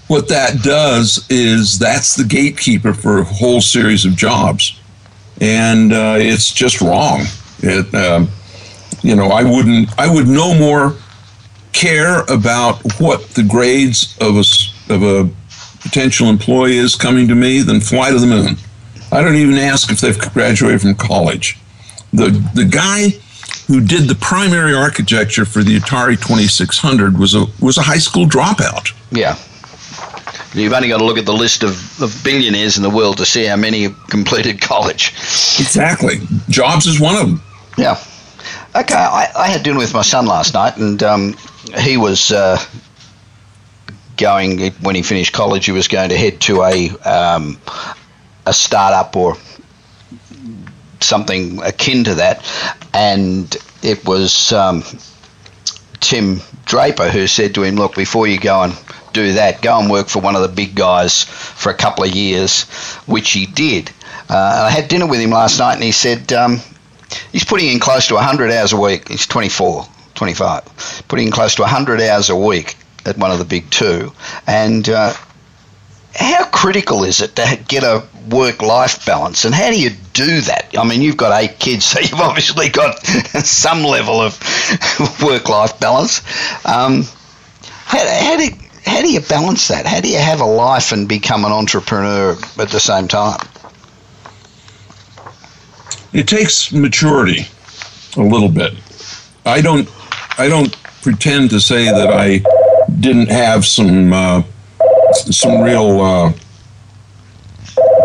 [SPEAKER 3] what that does is that's the gatekeeper for a whole series of jobs, and uh, it's just wrong. It, um, you know, I wouldn't, I would no more care about what the grades of a of a potential employee is coming to me than fly to the moon. I don't even ask if they've graduated from college. The the guy who did the primary architecture for the Atari 2600 was a was a high school dropout.
[SPEAKER 1] Yeah. You've only got to look at the list of, of billionaires in the world to see how many completed college.
[SPEAKER 3] Exactly. Jobs is one of them.
[SPEAKER 1] Yeah. Okay, I, I had dinner with my son last night, and um, he was uh, going when he finished college. He was going to head to a um, a startup or something akin to that, and it was um, Tim Draper who said to him, "Look, before you go and do that, go and work for one of the big guys for a couple of years, which he did. Uh, I had dinner with him last night, and he said um, he's putting in close to 100 hours a week. He's 24, 25, putting in close to 100 hours a week at one of the big two. And uh, how critical is it to get a work life balance and how do you do that? I mean, you've got eight kids, so you've obviously got some level of work life balance. Um, how, how, do, how do you balance that? How do you have a life and become an entrepreneur at the same time?
[SPEAKER 3] It takes maturity a little bit. I don't I don't pretend to say that I didn't have some uh, some real uh,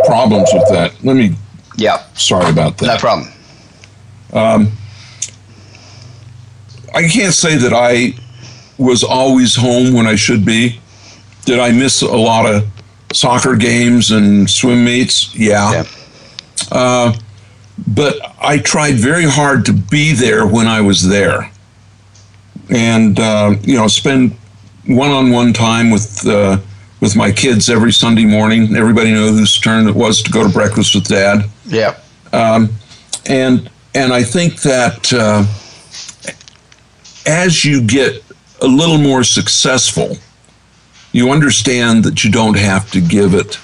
[SPEAKER 3] problems with that. Let me.
[SPEAKER 1] Yeah.
[SPEAKER 3] Sorry about that.
[SPEAKER 1] No problem.
[SPEAKER 3] Um, I can't say that I was always home when I should be. Did I miss a lot of soccer games and swim meets? Yeah. yeah. Uh, but I tried very hard to be there when I was there, and uh, you know, spend one-on-one time with uh, with my kids every Sunday morning. Everybody knew whose turn it was to go to breakfast with dad.
[SPEAKER 1] Yeah.
[SPEAKER 3] Um, and and I think that uh, as you get a little more successful, you understand that you don't have to give it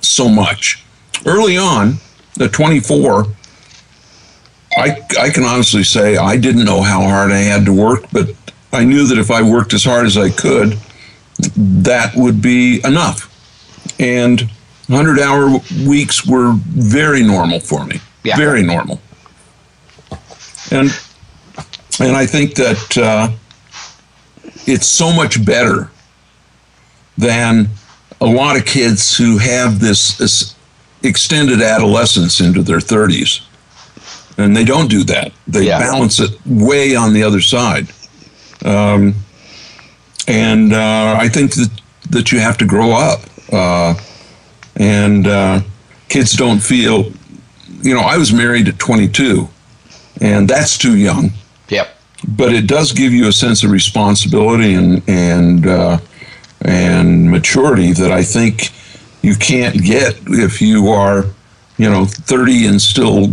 [SPEAKER 3] so much. Early on, at 24, I, I can honestly say I didn't know how hard I had to work, but I knew that if I worked as hard as I could, that would be enough. And 100 hour weeks were very normal for me. Yeah. Very normal. And and I think that uh, it's so much better than a lot of kids who have this, this extended adolescence into their 30s. And they don't do that. They yeah. balance it way on the other side. Um, and uh, I think that that you have to grow up, uh, and uh, kids don't feel. You know, I was married at 22, and that's too young.
[SPEAKER 1] Yep.
[SPEAKER 3] But it does give you a sense of responsibility and and uh, and maturity that I think you can't get if you are, you know, 30 and still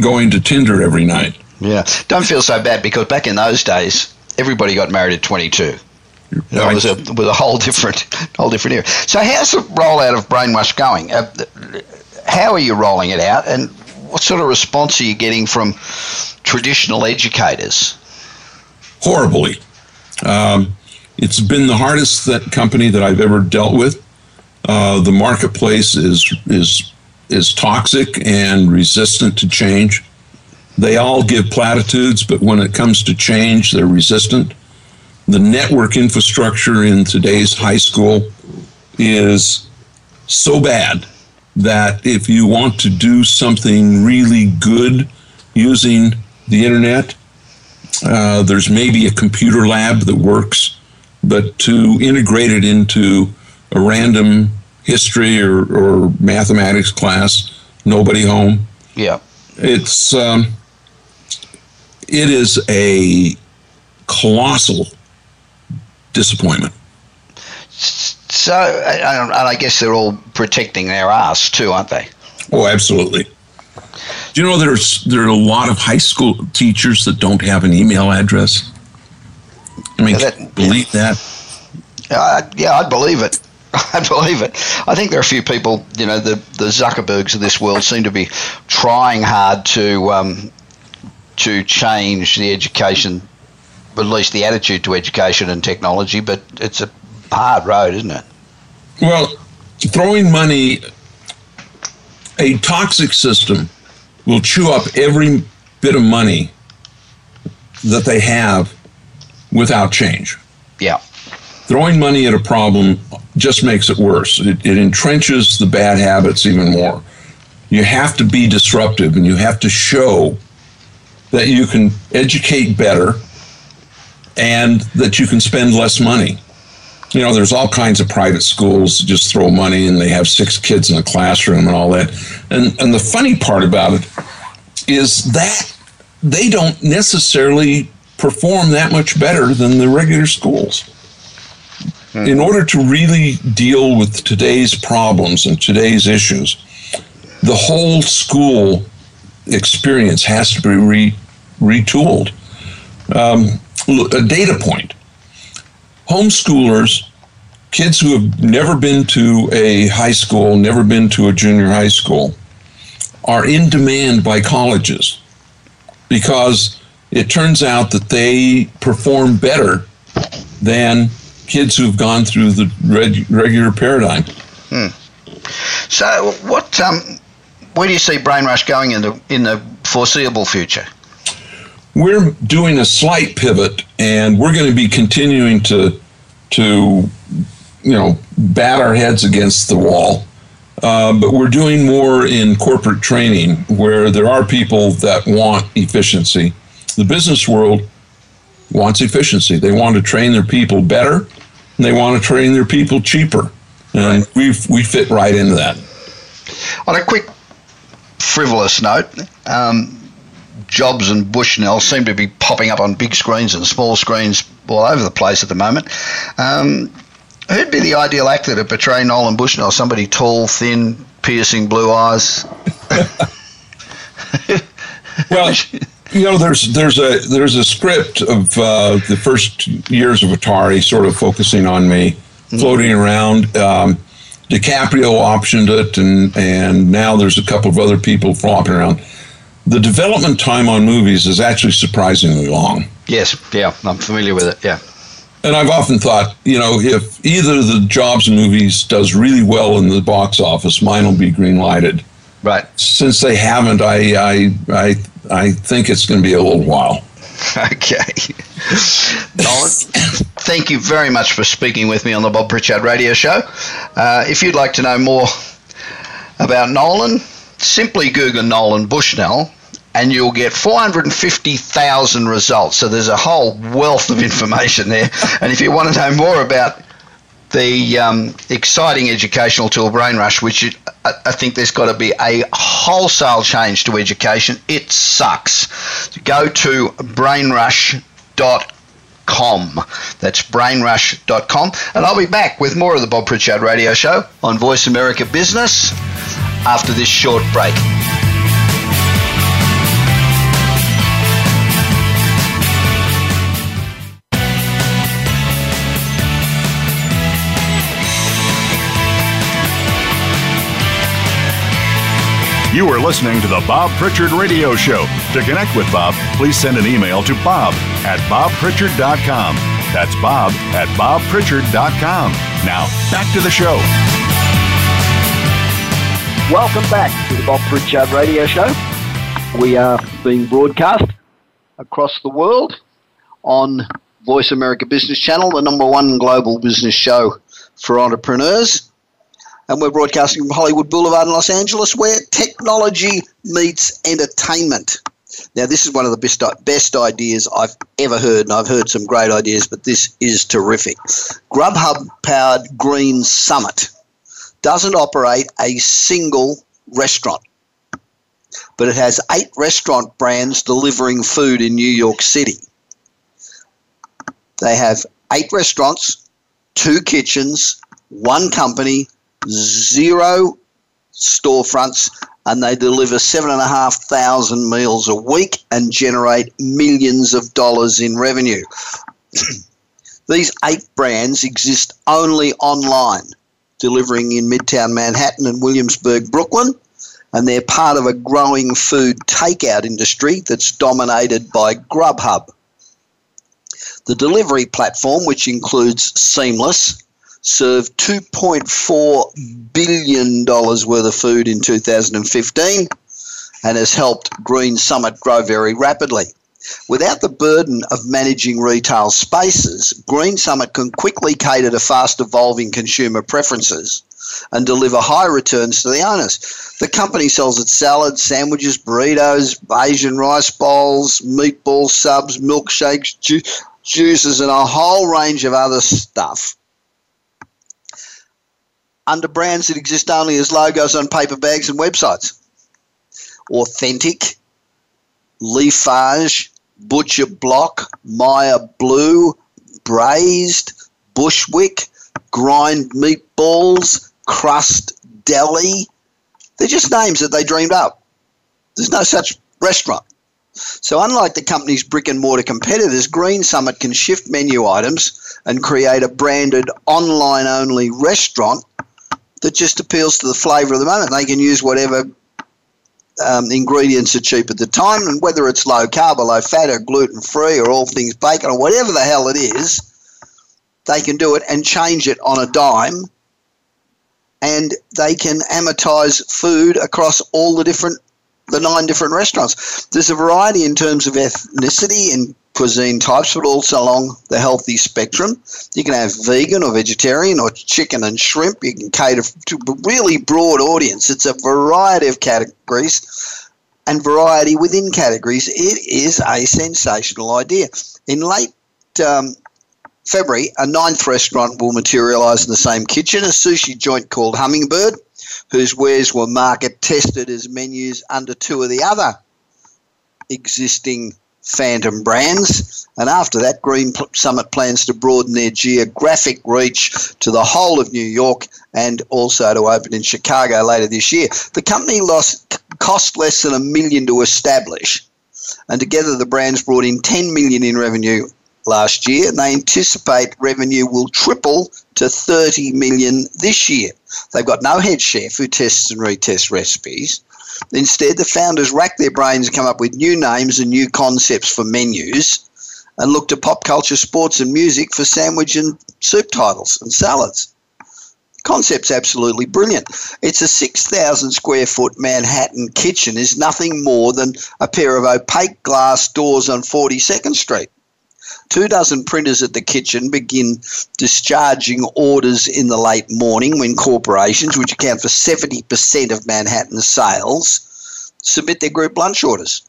[SPEAKER 3] going to Tinder every night.
[SPEAKER 1] Yeah, don't feel so bad because back in those days, everybody got married at 22. You know, it was a, with a whole different, whole different era. So, how's the rollout of Brain Rush going? Uh, how are you rolling it out, and what sort of response are you getting from traditional educators?
[SPEAKER 3] Horribly. Um, it's been the hardest that company that I've ever dealt with. Uh, the marketplace is is is toxic and resistant to change. They all give platitudes, but when it comes to change, they're resistant the network infrastructure in today's high school is so bad that if you want to do something really good using the internet, uh, there's maybe a computer lab that works, but to integrate it into a random history or, or mathematics class, nobody home.
[SPEAKER 1] Yeah,
[SPEAKER 3] it's um, it is a colossal disappointment.
[SPEAKER 1] So, and I guess they're all protecting their ass too, aren't they?
[SPEAKER 3] Oh, absolutely. Do you know there's there are a lot of high school teachers that don't have an email address? I mean, yeah, that, believe yeah. that?
[SPEAKER 1] Uh, yeah, I'd believe it. I'd believe it. I think there are a few people, you know, the the Zuckerbergs of this world seem to be trying hard to um, to change the education at least the attitude to education and technology, but it's a hard road, isn't it?
[SPEAKER 3] Well, throwing money, a toxic system will chew up every bit of money that they have without change.
[SPEAKER 1] Yeah.
[SPEAKER 3] Throwing money at a problem just makes it worse. It, it entrenches the bad habits even more. You have to be disruptive and you have to show that you can educate better and that you can spend less money. You know, there's all kinds of private schools that just throw money and they have six kids in a classroom and all that. And and the funny part about it is that they don't necessarily perform that much better than the regular schools. Hmm. In order to really deal with today's problems and today's issues, the whole school experience has to be re- retooled um, a data point. Homeschoolers, kids who have never been to a high school, never been to a junior high school, are in demand by colleges because it turns out that they perform better than kids who've gone through the reg- regular paradigm. Hmm.
[SPEAKER 1] So, what um, where do you see Brain Rush going in the in the foreseeable future?
[SPEAKER 3] We're doing a slight pivot, and we're going to be continuing to to you know bat our heads against the wall. Uh, but we're doing more in corporate training where there are people that want efficiency. The business world wants efficiency. They want to train their people better, and they want to train their people cheaper. And we we fit right into that.
[SPEAKER 1] On a quick frivolous note, um, Jobs and Bushnell seem to be popping up on big screens and small screens all over the place at the moment. Um, who'd be the ideal actor to portray Nolan Bushnell? Somebody tall, thin, piercing blue eyes.
[SPEAKER 3] well, you know, there's there's a there's a script of uh, the first years of Atari, sort of focusing on me, mm-hmm. floating around. Um, DiCaprio optioned it, and and now there's a couple of other people flopping around. The development time on movies is actually surprisingly long.
[SPEAKER 1] Yes, yeah, I'm familiar with it. Yeah.
[SPEAKER 3] And I've often thought, you know, if either the Jobs movies does really well in the box office, mine will be green lighted.
[SPEAKER 1] Right.
[SPEAKER 3] Since they haven't, I I I I think it's going to be a little while.
[SPEAKER 1] Okay. Nolan, thank you very much for speaking with me on the Bob Pritchard Radio Show. Uh, if you'd like to know more about Nolan, simply Google Nolan Bushnell and you'll get 450,000 results. So there's a whole wealth of information there. And if you want to know more about the um, exciting educational tool Brain Rush, which it, I, I think there's got to be a wholesale change to education. It sucks. Go to brainrush.com. That's brainrush.com. And I'll be back with more of the Bob Pritchard Radio Show on Voice America Business after this short break.
[SPEAKER 2] You are listening to the Bob Pritchard Radio Show. To connect with Bob, please send an email to bob at bobpritchard.com. That's bob at bobpritchard.com. Now, back to the show.
[SPEAKER 1] Welcome back to the Bob Pritchard Radio Show. We are being broadcast across the world on Voice America Business Channel, the number one global business show for entrepreneurs. And we're broadcasting from Hollywood Boulevard in Los Angeles, where technology meets entertainment. Now, this is one of the best, best ideas I've ever heard, and I've heard some great ideas, but this is terrific. Grubhub powered Green Summit doesn't operate a single restaurant, but it has eight restaurant brands delivering food in New York City. They have eight restaurants, two kitchens, one company, zero storefronts, and they deliver seven and a half thousand meals a week and generate millions of dollars in revenue. These eight brands exist only online delivering in Midtown Manhattan and Williamsburg, Brooklyn. And they're part of a growing food takeout industry that's dominated by Grubhub. The delivery platform, which includes Seamless, served $2.4 billion worth of food in 2015 and has helped Green Summit grow very rapidly. Without the burden of managing retail spaces, Green Summit can quickly cater to fast evolving consumer preferences and deliver high returns to the owners. The company sells its salads, sandwiches, burritos, Asian rice bowls, meatball subs, milkshakes, ju- juices, and a whole range of other stuff under brands that exist only as logos on paper bags and websites. Authentic, Leafage, Butcher Block, Maya Blue, Braised, Bushwick, Grind Meatballs, Crust Deli. They're just names that they dreamed up. There's no such restaurant. So, unlike the company's brick and mortar competitors, Green Summit can shift menu items and create a branded online only restaurant that just appeals to the flavour of the moment. They can use whatever um, ingredients are cheap at the time, and whether it's low carb or low fat or gluten free or all things bacon or whatever the hell it is, they can do it and change it on a dime. And they can amortize food across all the different, the nine different restaurants. There's a variety in terms of ethnicity and cuisine types, but also along the healthy spectrum. You can have vegan or vegetarian or chicken and shrimp. You can cater to a really broad audience. It's a variety of categories and variety within categories. It is a sensational idea. In late um, February, a ninth restaurant will materialise in the same kitchen, a sushi joint called Hummingbird, whose wares were market tested as menus under two of the other existing Phantom brands. And after that, Green Summit plans to broaden their geographic reach to the whole of New York and also to open in Chicago later this year. The company lost cost less than a million to establish, and together the brands brought in 10 million in revenue last year, and they anticipate revenue will triple to 30 million this year. They've got no head chef who tests and retests recipes. Instead, the founders rack their brains and come up with new names and new concepts for menus and looked to pop culture, sports, and music for sandwich and soup titles and salads. Concept's absolutely brilliant. It's a 6,000 square foot Manhattan kitchen is nothing more than a pair of opaque glass doors on 42nd Street. Two dozen printers at the kitchen begin discharging orders in the late morning when corporations, which account for 70% of Manhattan's sales, submit their group lunch orders.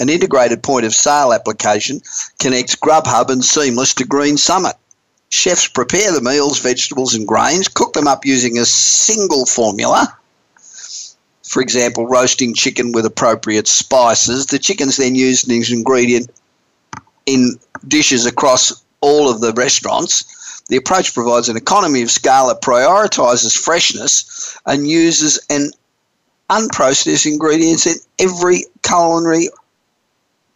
[SPEAKER 1] An integrated point of sale application connects Grubhub and Seamless to Green Summit. Chefs prepare the meals, vegetables, and grains, cook them up using a single formula. For example, roasting chicken with appropriate spices. The chicken's then used as an ingredient in dishes across all of the restaurants. The approach provides an economy of scale that prioritizes freshness and uses an unprocessed ingredients in every culinary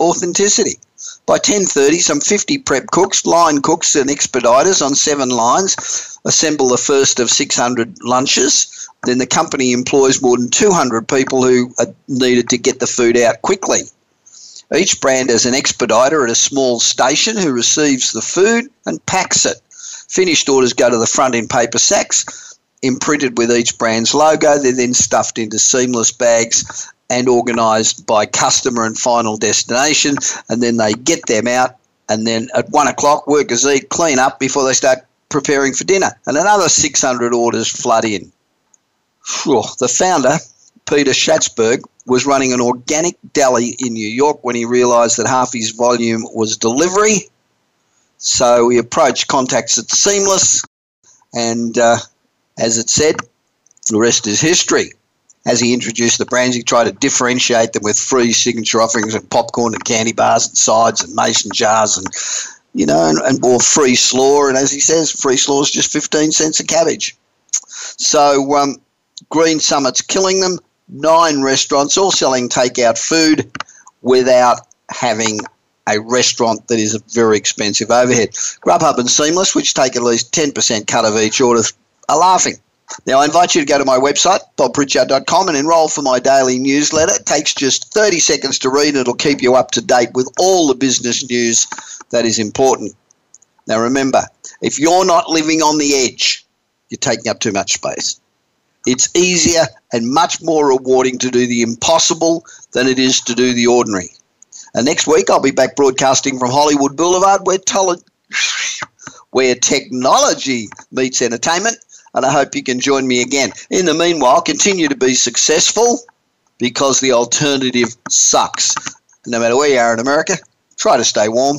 [SPEAKER 1] authenticity. By 10:30, some 50 prep cooks, line cooks, and expediters on seven lines assemble the first of 600 lunches. Then the company employs more than 200 people who are needed to get the food out quickly. Each brand has an expediter at a small station who receives the food and packs it. Finished orders go to the front in paper sacks, imprinted with each brand's logo. They're then stuffed into seamless bags and organised by customer and final destination. And then they get them out. And then at one o'clock, workers eat, clean up before they start preparing for dinner. And another 600 orders flood in. Whew, the founder, Peter Schatzberg, was running an organic deli in New York when he realized that half his volume was delivery. So he approached contacts at Seamless, and uh, as it said, the rest is history. As he introduced the brands, he tried to differentiate them with free signature offerings of popcorn and candy bars and sides and mason jars and, you know, and, and or free slaw. And as he says, free slaw is just 15 cents a cabbage. So um, Green Summit's killing them nine restaurants, all selling takeout food without having a restaurant that is a very expensive overhead. Grubhub and Seamless, which take at least 10% cut of each order, are laughing. Now, I invite you to go to my website, bobpritchard.com, and enroll for my daily newsletter. It takes just 30 seconds to read, and it'll keep you up to date with all the business news that is important. Now, remember, if you're not living on the edge, you're taking up too much space. It's easier and much more rewarding to do the impossible than it is to do the ordinary. And next week, I'll be back broadcasting from Hollywood Boulevard, where, tele- where technology meets entertainment. And I hope you can join me again. In the meanwhile, continue to be successful because the alternative sucks. No matter where you are in America, try to stay warm.